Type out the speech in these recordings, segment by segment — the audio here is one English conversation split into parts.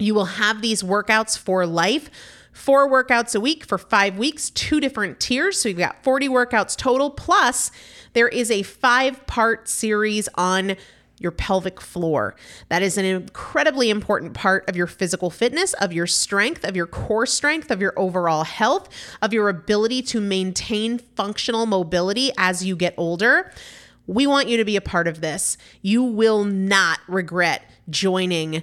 You will have these workouts for life four workouts a week for five weeks, two different tiers. So you've got 40 workouts total. Plus, there is a five part series on your pelvic floor. That is an incredibly important part of your physical fitness, of your strength, of your core strength, of your overall health, of your ability to maintain functional mobility as you get older. We want you to be a part of this. You will not regret joining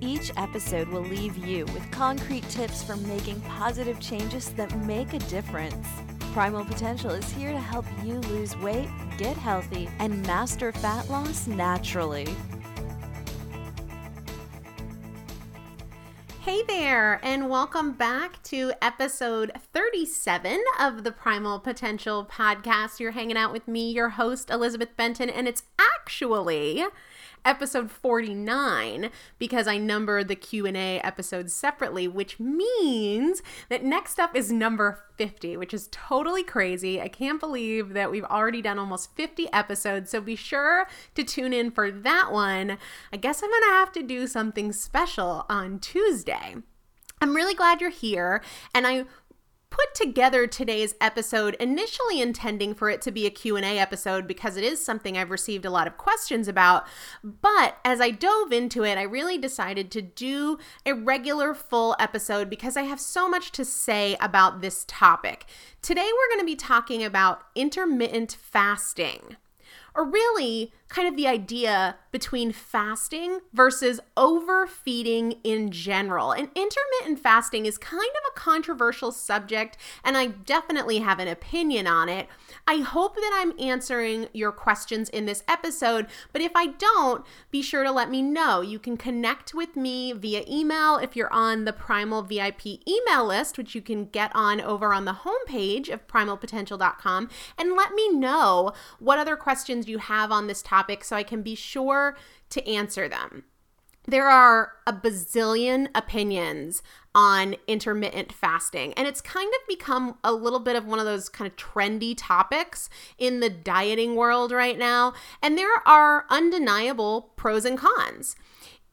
each episode will leave you with concrete tips for making positive changes that make a difference. Primal Potential is here to help you lose weight, get healthy, and master fat loss naturally. Hey there, and welcome back to episode 37 of the Primal Potential podcast. You're hanging out with me, your host, Elizabeth Benton, and it's actually episode 49 because I numbered the Q&A episodes separately, which means that next up is number 50, which is totally crazy. I can't believe that we've already done almost 50 episodes, so be sure to tune in for that one. I guess I'm going to have to do something special on Tuesday. I'm really glad you're here, and I put together today's episode initially intending for it to be a Q&A episode because it is something I've received a lot of questions about, but as I dove into it, I really decided to do a regular full episode because I have so much to say about this topic. Today we're going to be talking about intermittent fasting or really kind of the idea between fasting versus overfeeding in general. And intermittent fasting is kind of a controversial subject, and I definitely have an opinion on it. I hope that I'm answering your questions in this episode, but if I don't, be sure to let me know. You can connect with me via email if you're on the Primal VIP email list, which you can get on over on the homepage of primalpotential.com, and let me know what other questions you have on this topic so I can be sure to answer them. There are a bazillion opinions on intermittent fasting, and it's kind of become a little bit of one of those kind of trendy topics in the dieting world right now. And there are undeniable pros and cons.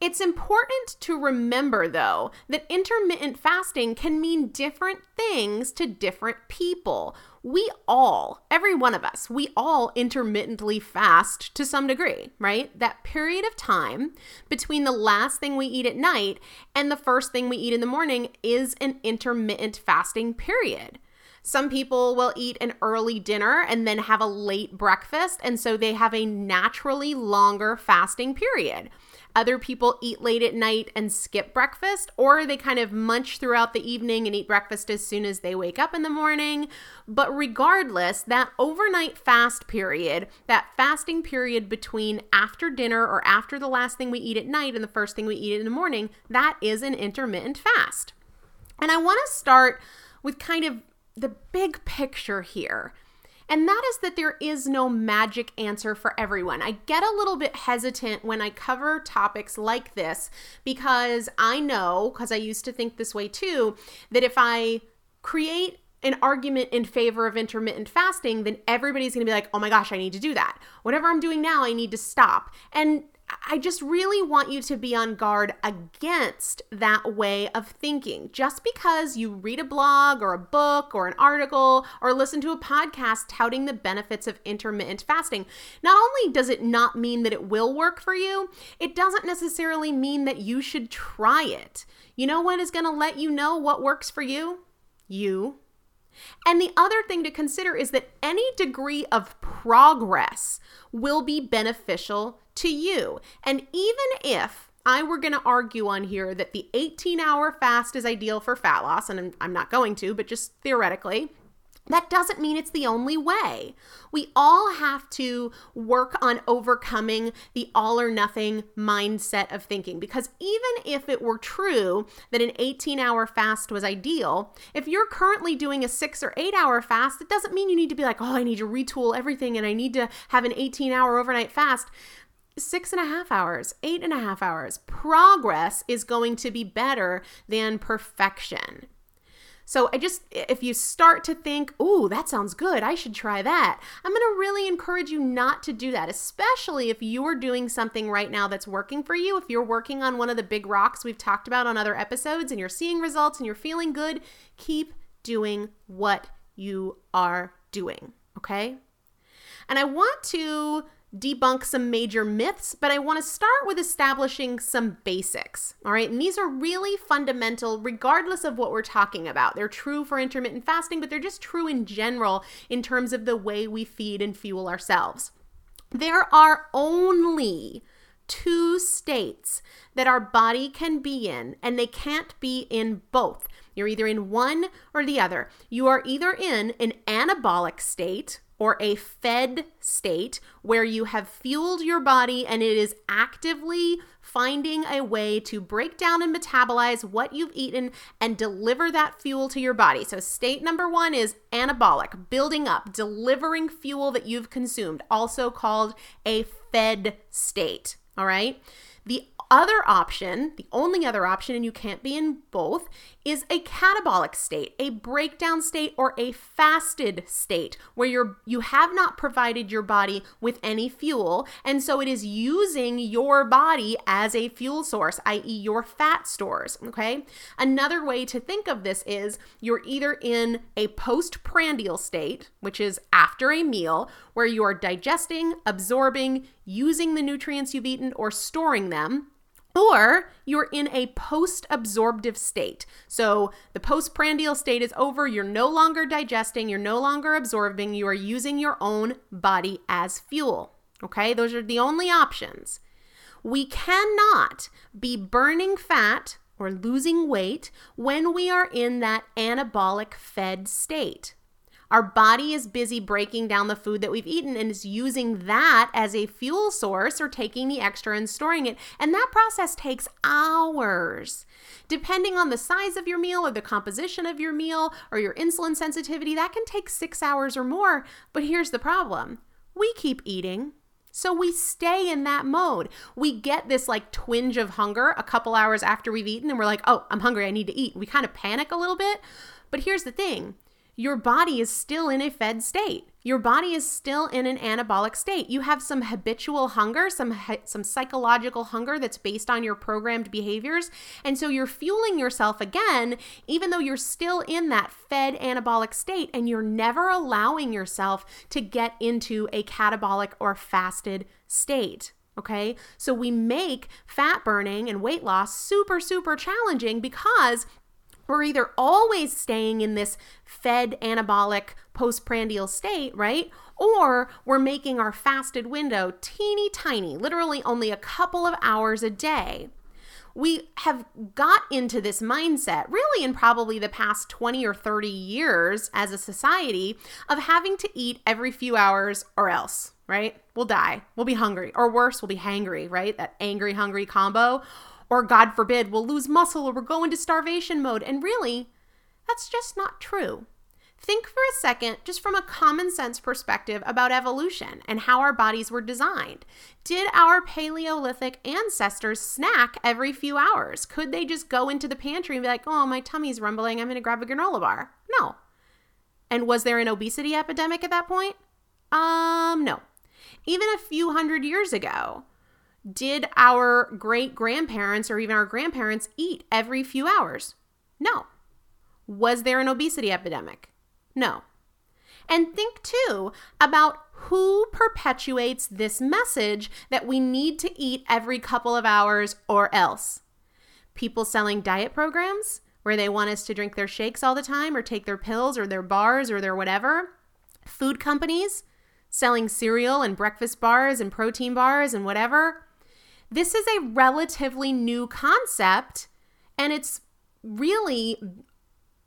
It's important to remember, though, that intermittent fasting can mean different things to different people we all, every one of us, we all intermittently fast to some degree, right? That period of time between the last thing we eat at night and the first thing we eat in the morning is an intermittent fasting period. Some people will eat an early dinner and then have a late breakfast, and so they have a naturally longer fasting period. Other people eat late at night and skip breakfast, or they kind of munch throughout the evening and eat breakfast as soon as they wake up in the morning. But regardless, that overnight fast period, that fasting period between after dinner or after the last thing we eat at night and the first thing we eat in the morning, that is an intermittent fast. And I want to start with kind of the big picture here and that is that there is no magic answer for everyone. I get a little bit hesitant when I cover topics like this because I know, because I used to think this way too, that if I create an argument in favor of intermittent fasting, then everybody's to be like, oh my gosh, I need to do that. Whatever I'm doing now, I need to stop. And I just really want you to be on guard against that way of thinking. Just because you read a blog or a book or an article or listen to a podcast touting the benefits of intermittent fasting, not only does it not mean that it will work for you, it doesn't necessarily mean that you should try it. You know what is going to let you know what works for you? You. And the other thing to consider is that any degree of progress will be beneficial to you. And even if I were going to argue on here that the 18 hour fast is ideal for fat loss, and I'm not going to, but just theoretically, that doesn't mean it's the only way. We all have to work on overcoming the all or nothing mindset of thinking because even if it were true that an 18 hour fast was ideal, if you're currently doing a six or eight hour fast, it doesn't mean you need to be like, oh, I need to retool everything and I need to have an 18 hour overnight fast six and a half hours, eight and a half hours. Progress is going to be better than perfection. So I just, if you start to think, ooh, that sounds good, I should try that, I'm to really encourage you not to do that, especially if you're doing something right now that's working for you. If you're working on one of the big rocks we've talked about on other episodes and you're seeing results and you're feeling good, keep doing what you are doing, okay? And I want to debunk some major myths, but I want to start with establishing some basics. All right. And these are really fundamental, regardless of what we're talking about. They're true for intermittent fasting, but they're just true in general in terms of the way we feed and fuel ourselves. There are only two states that our body can be in, and they can't be in both. You're either in one or the other. You are either in an anabolic state or a fed state where you have fueled your body and it is actively finding a way to break down and metabolize what you've eaten and deliver that fuel to your body. So, state number one is anabolic, building up, delivering fuel that you've consumed, also called a fed state. All right. The other option, the only other option, and you can't be in both, is a catabolic state, a breakdown state, or a fasted state where you're you have not provided your body with any fuel, and so it is using your body as a fuel source, i.e., your fat stores. Okay. Another way to think of this is you're either in a postprandial state, which is after a meal, where you are digesting, absorbing, using the nutrients you've eaten, or storing them or you're in a post absorptive state. So the postprandial state is over. You're no longer digesting, you're no longer absorbing, you are using your own body as fuel. Okay, those are the only options. We cannot be burning fat or losing weight when we are in that anabolic fed state. Our body is busy breaking down the food that we've eaten and is using that as a fuel source or taking the extra and storing it. And that process takes hours. Depending on the size of your meal or the composition of your meal or your insulin sensitivity, that can take six hours or more. But here's the problem we keep eating. So we stay in that mode. We get this like twinge of hunger a couple hours after we've eaten, and we're like, oh, I'm hungry. I need to eat. We kind of panic a little bit. But here's the thing your body is still in a fed state. Your body is still in an anabolic state. You have some habitual hunger, some some psychological hunger that's based on your programmed behaviors, and so you're fueling yourself again even though you're still in that fed anabolic state and you're never allowing yourself to get into a catabolic or fasted state. Okay? So we make fat burning and weight loss super super challenging because we're either always staying in this fed anabolic postprandial state, right? Or we're making our fasted window teeny tiny, literally only a couple of hours a day. We have got into this mindset really in probably the past 20 or 30 years as a society of having to eat every few hours or else, right? We'll die. We'll be hungry. Or worse, we'll be hangry, right? That angry, hungry combo or God forbid, we'll lose muscle or we'll go into starvation mode. And really, that's just not true. Think for a second, just from a common sense perspective, about evolution and how our bodies were designed. Did our Paleolithic ancestors snack every few hours? Could they just go into the pantry and be like, oh, my tummy's rumbling, I'm to grab a granola bar? No. And was there an obesity epidemic at that point? Um, no. Even a few hundred years ago, did our great grandparents or even our grandparents eat every few hours? No. Was there an obesity epidemic? No. And think too about who perpetuates this message that we need to eat every couple of hours or else. People selling diet programs where they want us to drink their shakes all the time or take their pills or their bars or their whatever. Food companies selling cereal and breakfast bars and protein bars and whatever. This is a relatively new concept, and it's really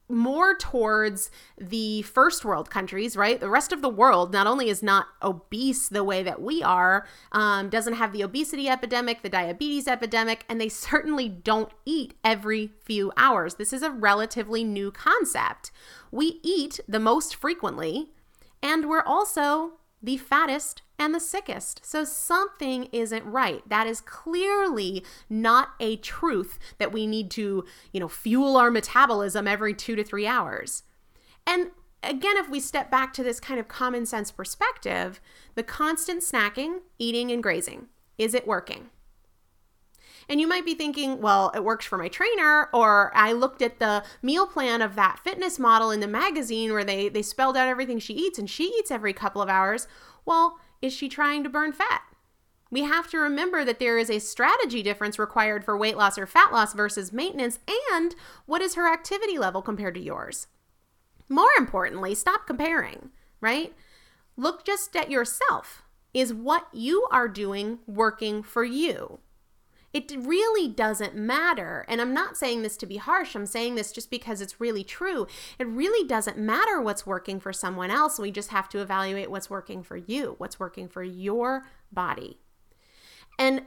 more towards the first world countries, right? The rest of the world not only is not obese the way that we are, um, doesn't have the obesity epidemic, the diabetes epidemic, and they certainly don't eat every few hours. This is a relatively new concept. We eat the most frequently, and we're also the fattest and the sickest. So something isn't right. That is clearly not a truth that we need to, you know, fuel our metabolism every 2 to 3 hours. And again, if we step back to this kind of common sense perspective, the constant snacking, eating and grazing, is it working? And you might be thinking, well, it works for my trainer, or I looked at the meal plan of that fitness model in the magazine where they, they spelled out everything she eats, and she eats every couple of hours. Well, is she trying to burn fat? We have to remember that there is a strategy difference required for weight loss or fat loss versus maintenance, and what is her activity level compared to yours? More importantly, stop comparing, right? Look just at yourself. Is what you are doing working for you? It really doesn't matter. And I'm not saying this to be harsh, I'm saying this just because it's really true. It really doesn't matter what's working for someone else. We just have to evaluate what's working for you, what's working for your body. And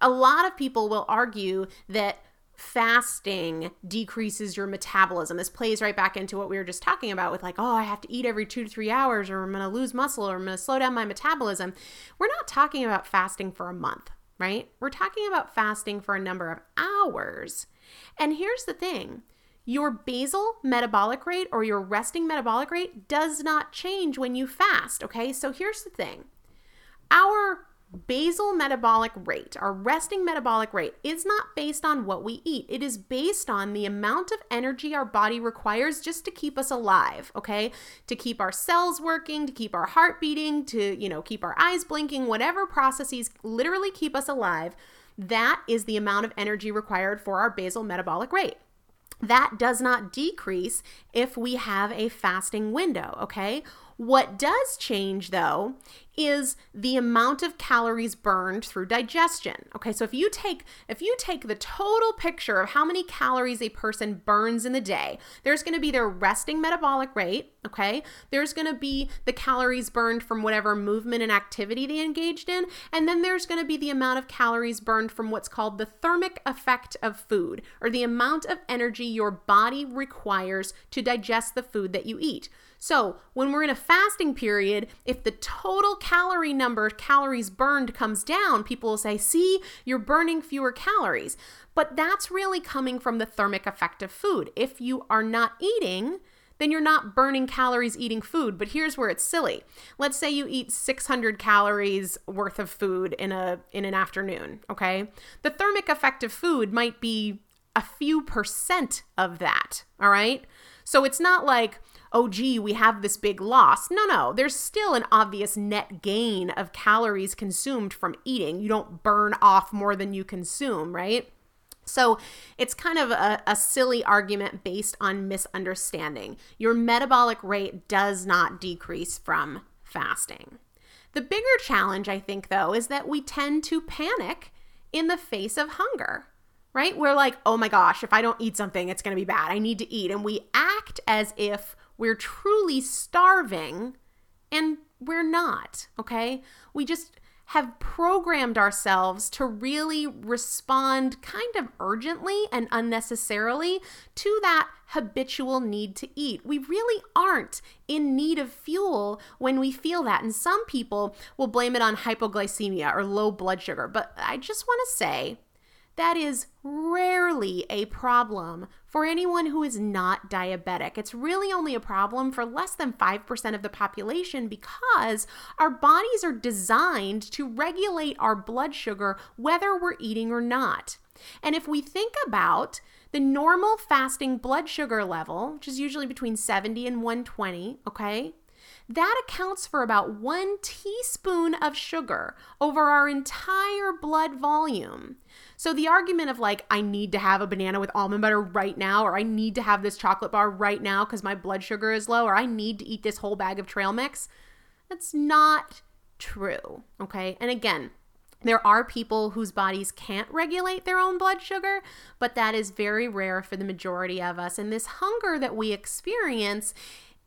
a lot of people will argue that fasting decreases your metabolism. This plays right back into what we were just talking about with like, oh, I have to eat every two to three hours or I'm going to lose muscle or I'm going to slow down my metabolism. We're not talking about fasting for a month, right? We're talking about fasting for a number of hours. And here's the thing your basal metabolic rate or your resting metabolic rate does not change when you fast, okay? So here's the thing our basal metabolic rate, our resting metabolic rate, is not based on what we eat. It is based on the amount of energy our body requires just to keep us alive, okay? To keep our cells working, to keep our heart beating, to, you know, keep our eyes blinking, whatever processes literally keep us alive. That is the amount of energy required for our basal metabolic rate. That does not decrease if we have a fasting window, okay? What does change though is the amount of calories burned through digestion. Okay, so if you take if you take the total picture of how many calories a person burns in the day, there's going to be their resting metabolic rate, okay? There's going to be the calories burned from whatever movement and activity they engaged in, and then there's going to be the amount of calories burned from what's called the thermic effect of food or the amount of energy your body requires to digest the food that you eat. So, when we're in a fasting period, if the total calorie number, calories burned, comes down, people will say, See, you're burning fewer calories. But that's really coming from the thermic effect of food. If you are not eating, then you're not burning calories eating food. But here's where it's silly. Let's say you eat 600 calories worth of food in a in an afternoon, okay? The thermic effect of food might be a few percent of that, all right? So it's not like oh, gee, we have this big loss. No, no, there's still an obvious net gain of calories consumed from eating. You don't burn off more than you consume, right? So it's kind of a, a, silly argument based on misunderstanding. Your metabolic rate does not decrease from fasting. The bigger challenge, I think, though, is that we tend to panic in the face of hunger, right? We're like, oh my gosh, if I don't eat something, it's going to be bad. I need to eat. And we act as if we're truly starving and we're not, okay? We just have programmed ourselves to really respond kind of urgently and unnecessarily to that habitual need to eat. We really aren't in need of fuel when we feel that. And some people will blame it on hypoglycemia or low blood sugar. But I just want to say that is rarely a problem for anyone who is not diabetic. It's really only a problem for less than 5% of the population because our bodies are designed to regulate our blood sugar whether we're eating or not. And if we think about the normal fasting blood sugar level, which is usually between 70 and 120, okay? That accounts for about one teaspoon of sugar over our entire blood volume. So the argument of like, I need to have a banana with almond butter right now, or I need to have this chocolate bar right now because my blood sugar is low, or I need to eat this whole bag of trail mix, that's not true. Okay. And again, there are people whose bodies can't regulate their own blood sugar, but that is very rare for the majority of us. And this hunger that we experience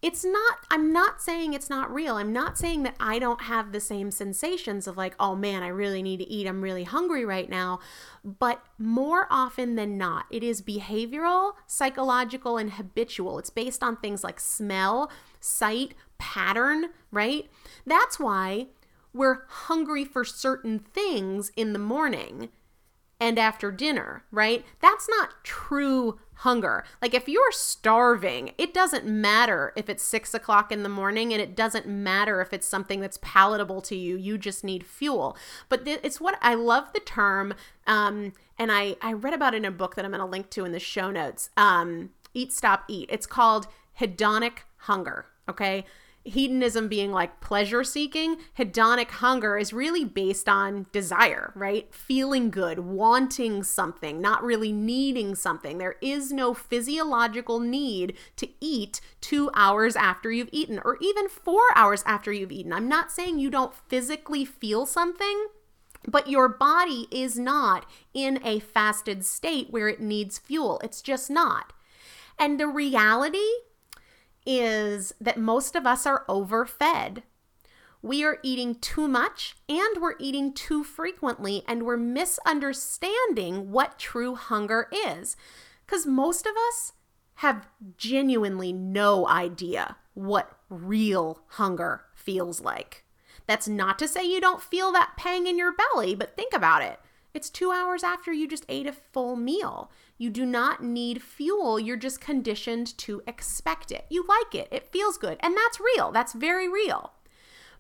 it's not i'm not saying it's not real. I'm not saying that i don't have the same sensations of like oh man i really need to eat. I'm really hungry right now. But more often than not it is behavioral psychological and habitual. It's based on things like smell sight pattern right? That's why we're hungry for certain things in the morning and after dinner, right? That's not true hunger. Like if you're starving, it doesn't matter if it's six o'clock in the morning and it doesn't matter if it's something that's palatable to you. You just need fuel. But th- it's what I love the term, um, and I, I read about it in a book that I'm going to link to in the show notes. Um, eat, stop, eat. It's called hedonic hunger. Okay hedonism being like pleasure seeking, hedonic hunger is really based on desire, right? Feeling good, wanting something, not really needing something. There is no physiological need to eat two hours after you've eaten or even four hours after you've eaten. I'm not saying you don't physically feel something. But your body is not in a fasted state where it needs fuel. It's just not. And the reality is that most of us are overfed. We are eating too much and we're eating too frequently, and we're misunderstanding what true hunger is. Because most of us have genuinely no idea what real hunger feels like. That's not to say you don't feel that pang in your belly, but think about it. It's two hours after you just ate a full meal. You do not need fuel. You're just conditioned to expect it. You like it, it feels good. And that's real. That's very real.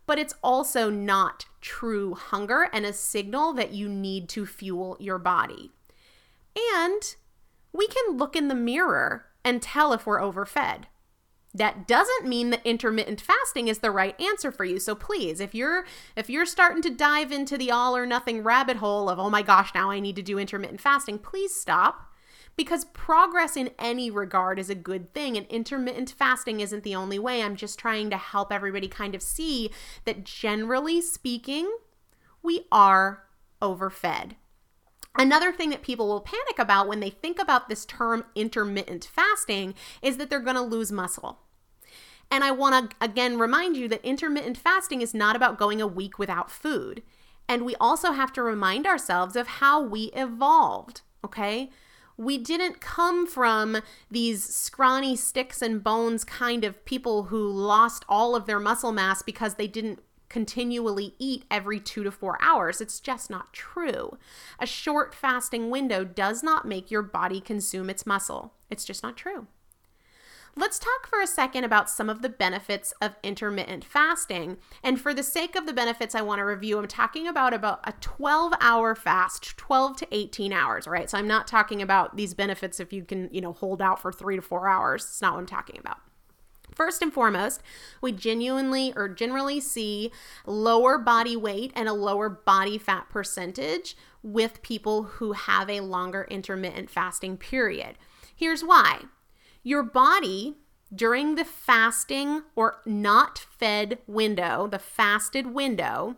But it's also not true hunger and a signal that you need to fuel your body. And we can look in the mirror and tell if we're overfed. That doesn't mean that intermittent fasting is the right answer for you. So please, if you're if you're starting to dive into the all or nothing rabbit hole of oh my gosh, now I need to do intermittent fasting, please stop. Because progress in any regard is a good thing, and intermittent fasting isn't the only way. I'm just trying to help everybody kind of see that generally speaking, we are overfed. Another thing that people will panic about when they think about this term intermittent fasting is that they're going to lose muscle. And I want to again remind you that intermittent fasting is not about going a week without food. And we also have to remind ourselves of how we evolved, okay? We didn't come from these scrawny sticks and bones kind of people who lost all of their muscle mass because they didn't continually eat every two to four hours. It's just not true. A short fasting window does not make your body consume its muscle. It's just not true. Let's talk for a second about some of the benefits of intermittent fasting. And for the sake of the benefits I want to review, I'm talking about about a 12-hour fast, 12 to 18 hours, right? So I'm not talking about these benefits if you can, you know, hold out for 3 to 4 hours. It's not what I'm talking about. First and foremost, we genuinely or generally see lower body weight and a lower body fat percentage with people who have a longer intermittent fasting period. Here's why your body during the fasting or not fed window, the fasted window,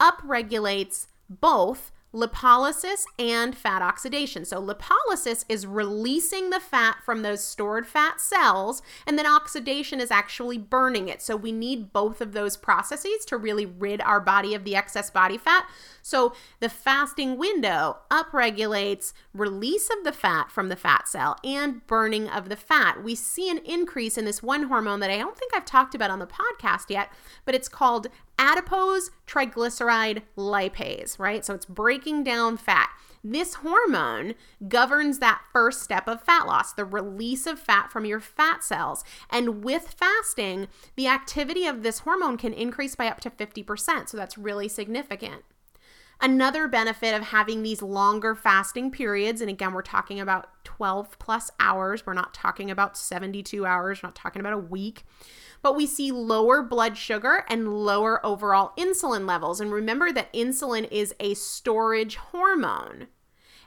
upregulates both lipolysis and fat oxidation. So, lipolysis is releasing the fat from those stored fat cells, and then oxidation is actually burning it. So, we need both of those processes to really rid our body of the excess body fat. So, the fasting window upregulates release of the fat from the fat cell and burning of the fat. We see an increase in this one hormone that I don't think I've talked about on the podcast yet, but it's called adipose triglyceride lipase, right? So it's breaking down fat. This hormone governs that first step of fat loss, the release of fat from your fat cells. And with fasting, the activity of this hormone can increase by up to 50%. So that's really significant. Another benefit of having these longer fasting periods, and again, we're talking about 12 plus hours, we're not talking about 72 hours, we're not talking about a week but we see lower blood sugar and lower overall insulin levels. And remember that insulin is a storage hormone.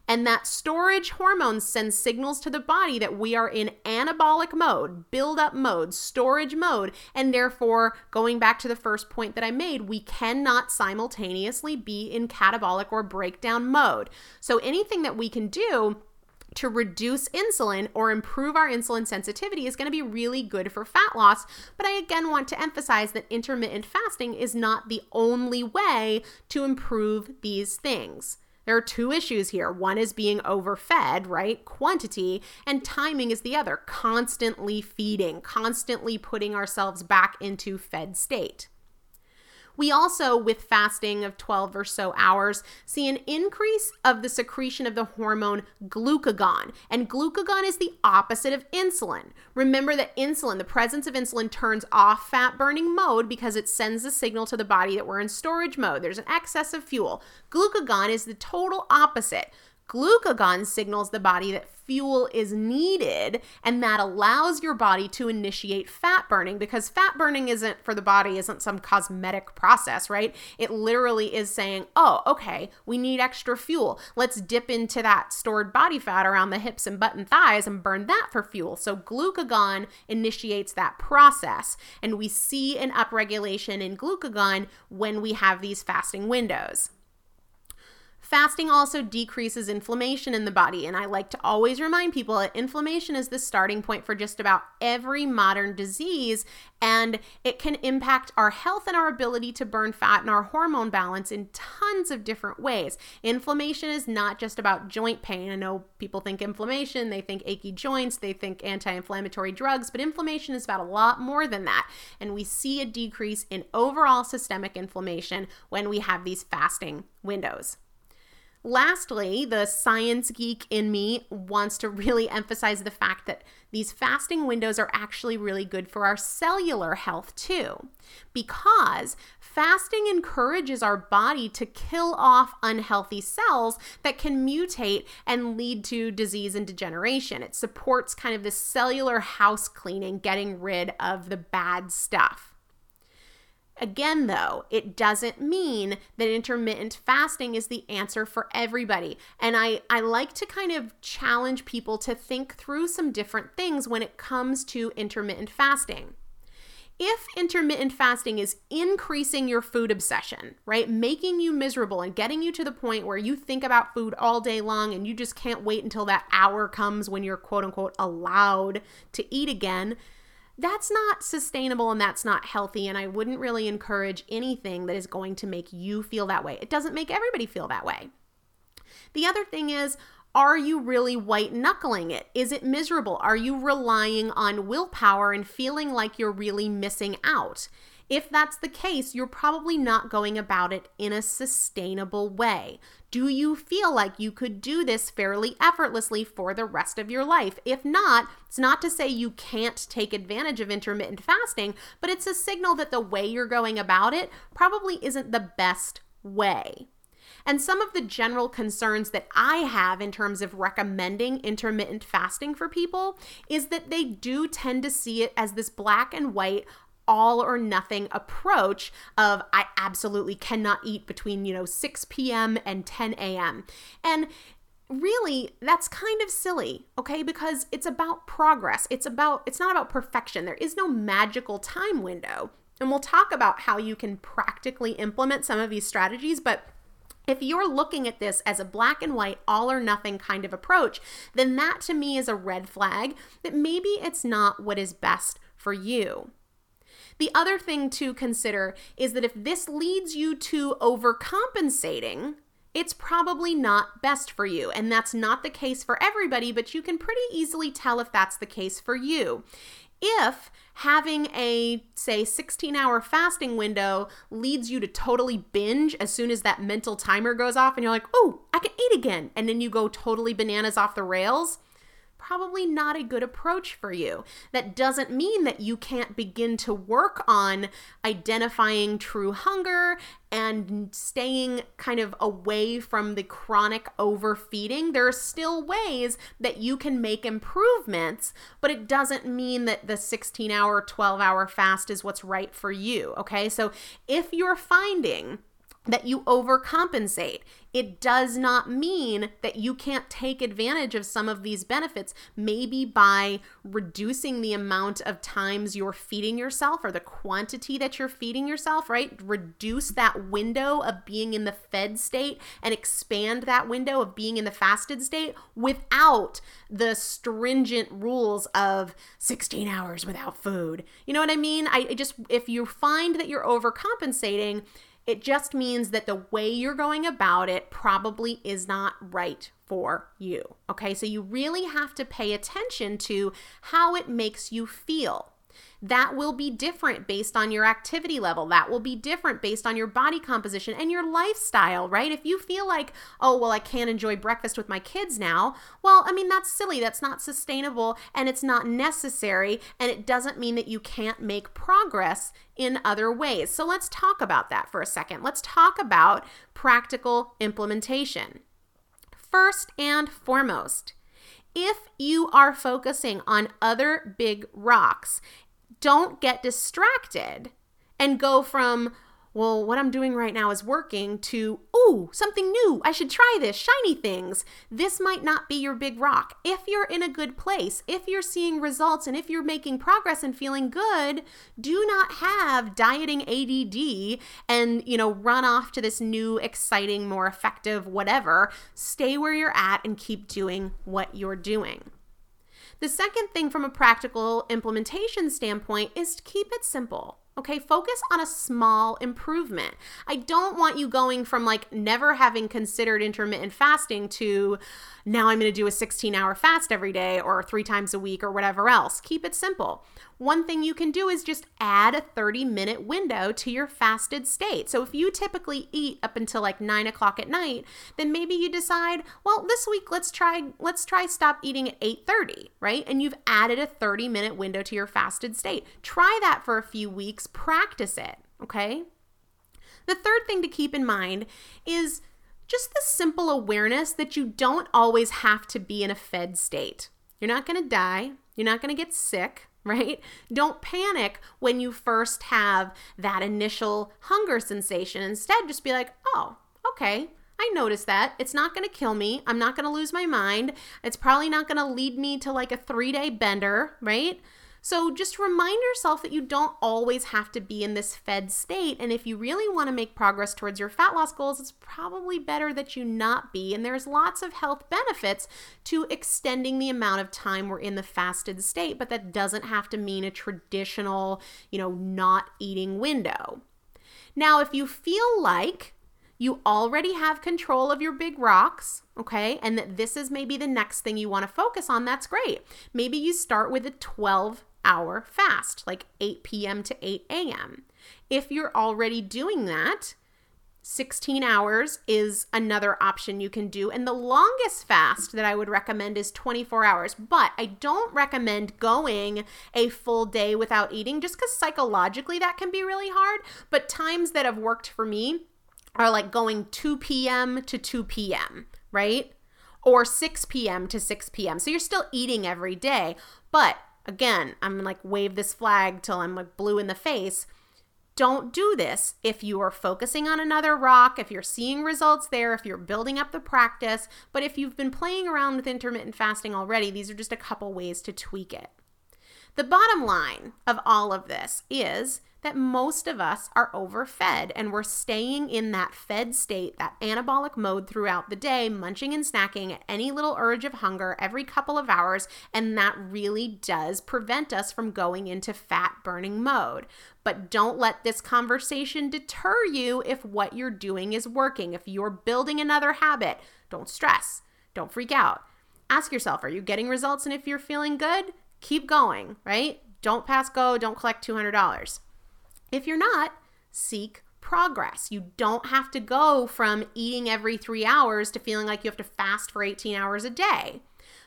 And that storage hormone sends signals to the body that we are in anabolic mode, build up mode, storage mode. And therefore, going back to the first point that I made, we cannot simultaneously be in catabolic or breakdown mode. So, anything that we can do to reduce insulin or improve our insulin sensitivity is going to be really good for fat loss. But I again want to emphasize that intermittent fasting is not the only way to improve these things. There are two issues here. One is being overfed, right? Quantity, and timing is the other. Constantly feeding, constantly putting ourselves back into fed state. We also, with fasting of 12 or so hours, see an increase of the secretion of the hormone glucagon. And glucagon is the opposite of insulin. Remember that insulin, the presence of insulin, turns off fat burning mode because it sends a signal to the body that we're in storage mode. There's an excess of fuel. Glucagon is the total opposite. Glucagon signals the body that fuel is needed and that allows your body to initiate fat burning because fat burning isn't for the body isn't some cosmetic process, right? It literally is saying, "Oh, okay, we need extra fuel. Let's dip into that stored body fat around the hips and butt and thighs and burn that for fuel." So glucagon initiates that process and we see an upregulation in glucagon when we have these fasting windows. Fasting also decreases inflammation in the body. And I like to always remind people that inflammation is the starting point for just about every modern disease. And it can impact our health and our ability to burn fat and our hormone balance in tons of different ways. Inflammation is not just about joint pain. I know people think inflammation, they think achy joints, they think anti inflammatory drugs, but inflammation is about a lot more than that. And we see a decrease in overall systemic inflammation when we have these fasting windows. Lastly, the science geek in me wants to really emphasize the fact that these fasting windows are actually really good for our cellular health too, because fasting encourages our body to kill off unhealthy cells that can mutate and lead to disease and degeneration. It supports kind of this cellular house cleaning, getting rid of the bad stuff. Again, though, it doesn't mean that intermittent fasting is the answer for everybody. And I, I like to kind of challenge people to think through some different things when it comes to intermittent fasting. If intermittent fasting is increasing your food obsession, right, making you miserable and getting you to the point where you think about food all day long and you just can't wait until that hour comes when you're quote unquote allowed to eat again, that's not sustainable and that's not healthy. And I wouldn't really encourage anything that is going to make you feel that way. It doesn't make everybody feel that way. The other thing is, are you really white knuckling it? Is it miserable? Are you relying on willpower and feeling like you're really missing out? If that's the case, you're probably not going about it in a sustainable way. Do you feel like you could do this fairly effortlessly for the rest of your life? If not, it's not to say you can't take advantage of intermittent fasting, but it's a signal that the way you're going about it probably isn't the best way. And some of the general concerns that I have in terms of recommending intermittent fasting for people is that they do tend to see it as this black and white all or nothing approach of I absolutely cannot eat between, you know, 6 p.m. and 10 a.m. And really that's kind of silly okay because it's about progress it's about it's not about perfection there is no magical time window and we'll talk about how you can practically implement some of these strategies but if you're looking at this as a black and white, all or nothing kind of approach, then that to me is a red flag that maybe it's not what is best for you. The other thing to consider is that if this leads you to overcompensating, it's probably not best for you. And that's not the case for everybody, but you can pretty easily tell if that's the case for you. If having a, say, 16 hour fasting window leads you to totally binge as soon as that mental timer goes off and you're like, oh, I can eat again. And then you go totally bananas off the rails, probably not a good approach for you. That doesn't mean that you can't begin to work on identifying true hunger and staying kind of away from the chronic overfeeding. There are still ways that you can make improvements, but it doesn't mean that the 16 hour, 12 hour fast is what's right for you. Okay. So if you're finding that you overcompensate. It does not mean that you can't take advantage of some of these benefits, maybe by reducing the amount of times you're feeding yourself or the quantity that you're feeding yourself, right? Reduce that window of being in the fed state and expand that window of being in the fasted state without the stringent rules of 16 hours without food. You know what I mean? I just, if you find that you're overcompensating, it just means that the way you're going about it probably is not right for you. Okay, so you really have to pay attention to how it makes you feel that will be different based on your activity level. That will be different based on your body composition and your lifestyle, right? If you feel like, oh, well, I can't enjoy breakfast with my kids now, well, I mean, that's silly. That's not sustainable and it's not necessary. And it doesn't mean that you can't make progress in other ways. So let's talk about that for a second. Let's talk about practical implementation. First and foremost, if you are focusing on other big rocks don't get distracted and go from well, what I'm doing right now is working to, ooh, something new. I should try this, shiny things. This might not be your big rock. If you're in a good place, if you're seeing results, and if you're making progress and feeling good, do not have dieting ADD and, you know, run off to this new, exciting, more effective whatever. Stay where you're at and keep doing what you're doing. The second thing from a practical implementation standpoint is to keep it simple. Okay, focus on a small improvement. I don't want you going from like never having considered intermittent fasting to now I'm going to do a 16 hour fast every day or three times a week or whatever else. Keep it simple. One thing you can do is just add a 30 minute window to your fasted state. So if you typically eat up until like nine o'clock at night, then maybe you decide, well, this week let's try let's try stop eating at 8:30, right? And you've added a 30 minute window to your fasted state. Try that for a few weeks, practice it, okay? The third thing to keep in mind is just the simple awareness that you don't always have to be in a fed state. You're not going to die, you're not going to get sick, right? Don't panic when you first have that initial hunger sensation. Instead, just be like, oh, okay. I noticed that. It's not going to kill me. I'm not going to lose my mind. It's probably not going to lead me to like a three day bender, right? So just remind yourself that you don't always have to be in this fed state. And if you really want to make progress towards your fat loss goals, it's probably better that you not be. And there's lots of health benefits to extending the amount of time we're in the fasted state, but that doesn't have to mean a traditional, you know, not eating window. Now, if you feel like you already have control of your big rocks, okay, and that this is maybe the next thing you want to focus on, that's great. Maybe you start with a 12 hour fast, like 8 p.m. to 8 a.m. If you're already doing that, 16 hours is another option you can do. And the longest fast that I would recommend is 24 hours. But I don't recommend going a full day without eating just because psychologically that can be really hard. But times that have worked for me are like going 2 p.m. to 2 p.m., right? Or 6 p.m. to 6 p.m. So you're still eating every day. But again, I'm like wave this flag till I'm like blue in the face. Don't do this if you are focusing on another rock, if you're seeing results there, if you're building up the practice. But if you've been playing around with intermittent fasting already, these are just a couple ways to tweak it. The bottom line of all of this is that most of us are overfed and we're staying in that fed state, that anabolic mode throughout the day, munching and snacking at any little urge of hunger every couple of hours. And that really does prevent us from going into fat burning mode. But don't let this conversation deter you if what you're doing is working. If you're building another habit, don't stress, don't freak out. Ask yourself, are you getting results? And if you're feeling good, keep going, right? Don't pass go, don't collect $200. If you're not, seek progress. You don't have to go from eating every three hours to feeling like you have to fast for 18 hours a day.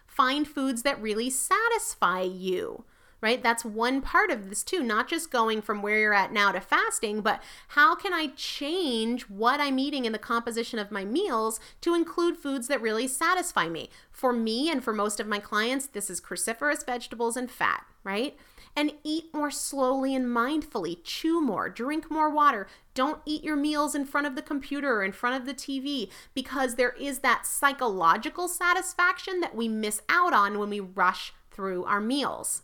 Find foods that really satisfy you, right? That's one part of this too, not just going from where you're at now to fasting, but how can I change what I'm eating in the composition of my meals to include foods that really satisfy me? For me and for most of my clients, this is cruciferous vegetables and fat, right? And eat more slowly and mindfully. Chew more, drink more water. Don't eat your meals in front of the computer or in front of the TV because there is that psychological satisfaction that we miss out on when we rush through our meals.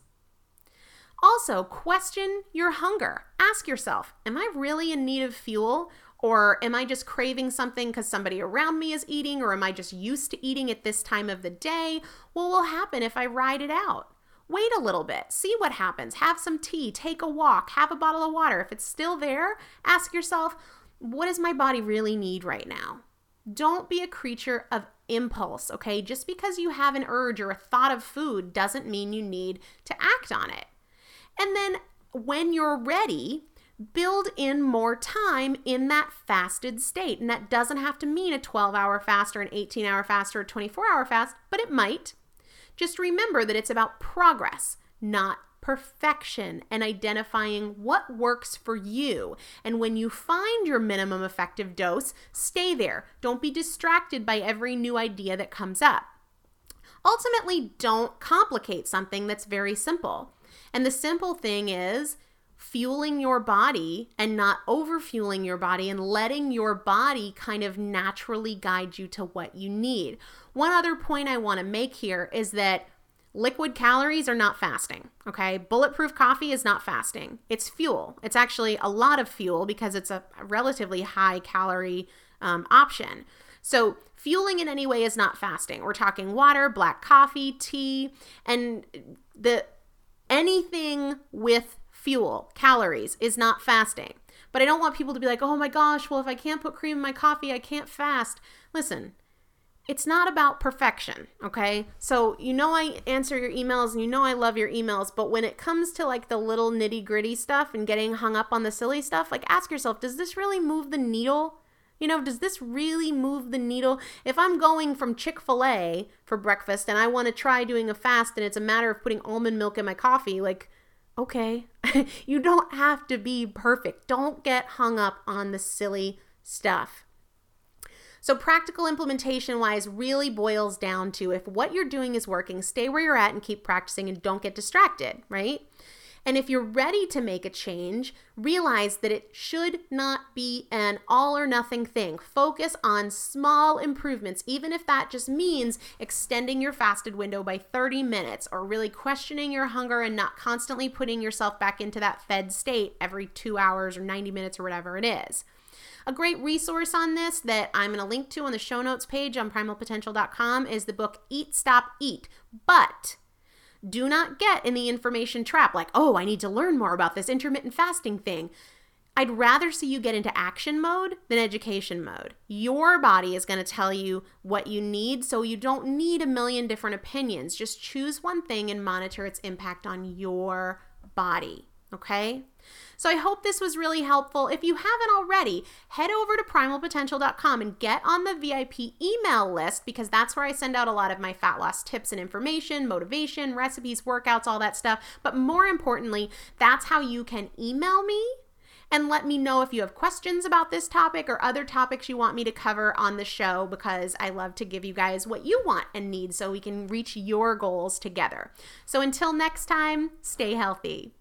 Also, question your hunger. Ask yourself Am I really in need of fuel? Or am I just craving something because somebody around me is eating? Or am I just used to eating at this time of the day? What will happen if I ride it out? Wait a little bit, see what happens. Have some tea, take a walk, have a bottle of water. If it's still there, ask yourself, what does my body really need right now? Don't be a creature of impulse, okay? Just because you have an urge or a thought of food doesn't mean you need to act on it. And then when you're ready, build in more time in that fasted state. And that doesn't have to mean a 12 hour fast or an 18 hour fast or a 24 hour fast, but it might. Just remember that it's about progress, not perfection, and identifying what works for you. And when you find your minimum effective dose, stay there. Don't be distracted by every new idea that comes up. Ultimately, don't complicate something that's very simple. And the simple thing is fueling your body and not overfueling your body and letting your body kind of naturally guide you to what you need. One other point I want to make here is that liquid calories are not fasting, okay? Bulletproof coffee is not fasting. It's fuel. It's actually a lot of fuel because it's a relatively high calorie um, option. So, fueling in any way is not fasting. We're talking water, black coffee, tea, and the anything with fuel, calories, is not fasting. But I don't want people to be like, oh my gosh, well, if I can't put cream in my coffee, I can't fast. Listen, it's not about perfection, okay? So, you know, I answer your emails and you know I love your emails, but when it comes to like the little nitty gritty stuff and getting hung up on the silly stuff, like ask yourself, does this really move the needle? You know, does this really move the needle? If I'm going from Chick fil A for breakfast and I want to try doing a fast and it's a matter of putting almond milk in my coffee, like, okay, you don't have to be perfect. Don't get hung up on the silly stuff. So, practical implementation wise really boils down to if what you're doing is working, stay where you're at and keep practicing and don't get distracted, right? And if you're ready to make a change, realize that it should not be an all or nothing thing. Focus on small improvements, even if that just means extending your fasted window by 30 minutes or really questioning your hunger and not constantly putting yourself back into that fed state every two hours or 90 minutes or whatever it is. A great resource on this that I'm going to link to on the show notes page on primalpotential.com is the book Eat, Stop, Eat. But do not get in the information trap like, oh, I need to learn more about this intermittent fasting thing. I'd rather see you get into action mode than education mode. Your body is going to tell you what you need, so you don't need a million different opinions. Just choose one thing and monitor its impact on your body. Okay? So I hope this was really helpful. If you haven't already, head over to primalpotential.com and get on the VIP email list because that's where I send out a lot of my fat loss tips and information, motivation, recipes, workouts, all that stuff. But more importantly, that's how you can email me and let me know if you have questions about this topic or other topics you want me to cover on the show because I love to give you guys what you want and need so we can reach your goals together. So until next time, stay healthy.